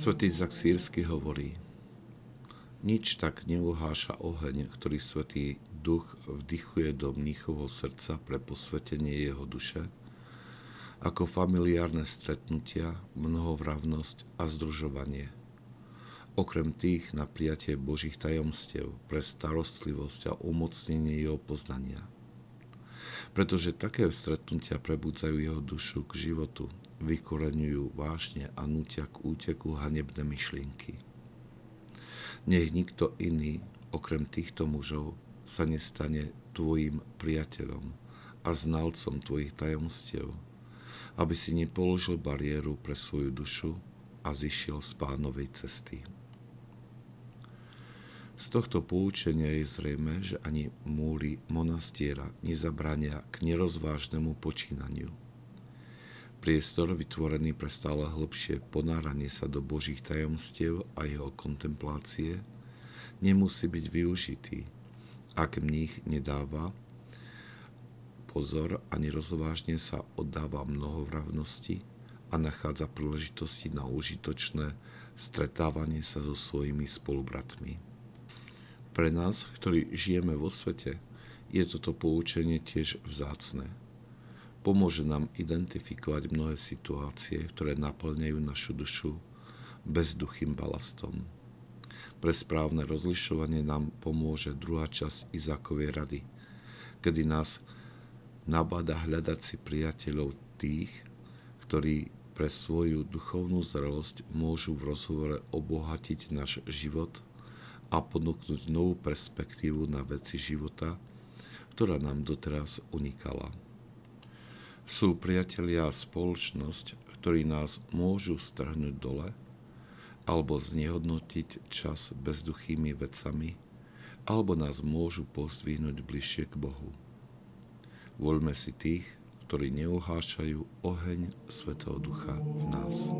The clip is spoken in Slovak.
Svetý Zak Sírsky hovorí, nič tak neuháša oheň, ktorý Svetý Duch vdychuje do mníchovho srdca pre posvetenie jeho duše, ako familiárne stretnutia, mnohovravnosť a združovanie. Okrem tých na prijatie Božích tajomstiev pre starostlivosť a umocnenie jeho poznania. Pretože také stretnutia prebudzajú jeho dušu k životu vykoreňujú vášne a nutia k úteku hanebné myšlienky. Nech nikto iný, okrem týchto mužov, sa nestane tvojim priateľom a znalcom tvojich tajomstiev, aby si nepoložil bariéru pre svoju dušu a zišiel z pánovej cesty. Z tohto poučenia je zrejme, že ani múry monastiera nezabrania k nerozvážnemu počínaniu – Priestor vytvorený pre stále hlbšie ponáranie sa do Božích tajomstiev a jeho kontemplácie nemusí byť využitý, ak mních nedáva pozor a nerozvážne sa oddáva mnohovravnosti a nachádza príležitosti na užitočné stretávanie sa so svojimi spolubratmi. Pre nás, ktorí žijeme vo svete, je toto poučenie tiež vzácne – Pomôže nám identifikovať mnohé situácie, ktoré naplňajú našu dušu bezduchým balastom. Pre správne rozlišovanie nám pomôže druhá časť Izákovej rady, kedy nás nabáda hľadať si priateľov tých, ktorí pre svoju duchovnú zrelosť môžu v rozhovore obohatiť náš život a ponúknuť novú perspektívu na veci života, ktorá nám doteraz unikala. Sú priatelia a spoločnosť, ktorí nás môžu strhnúť dole alebo znehodnotiť čas bezduchými vecami, alebo nás môžu pozdvihnúť bližšie k Bohu. Voľme si tých, ktorí neuhášajú oheň Svetého Ducha v nás.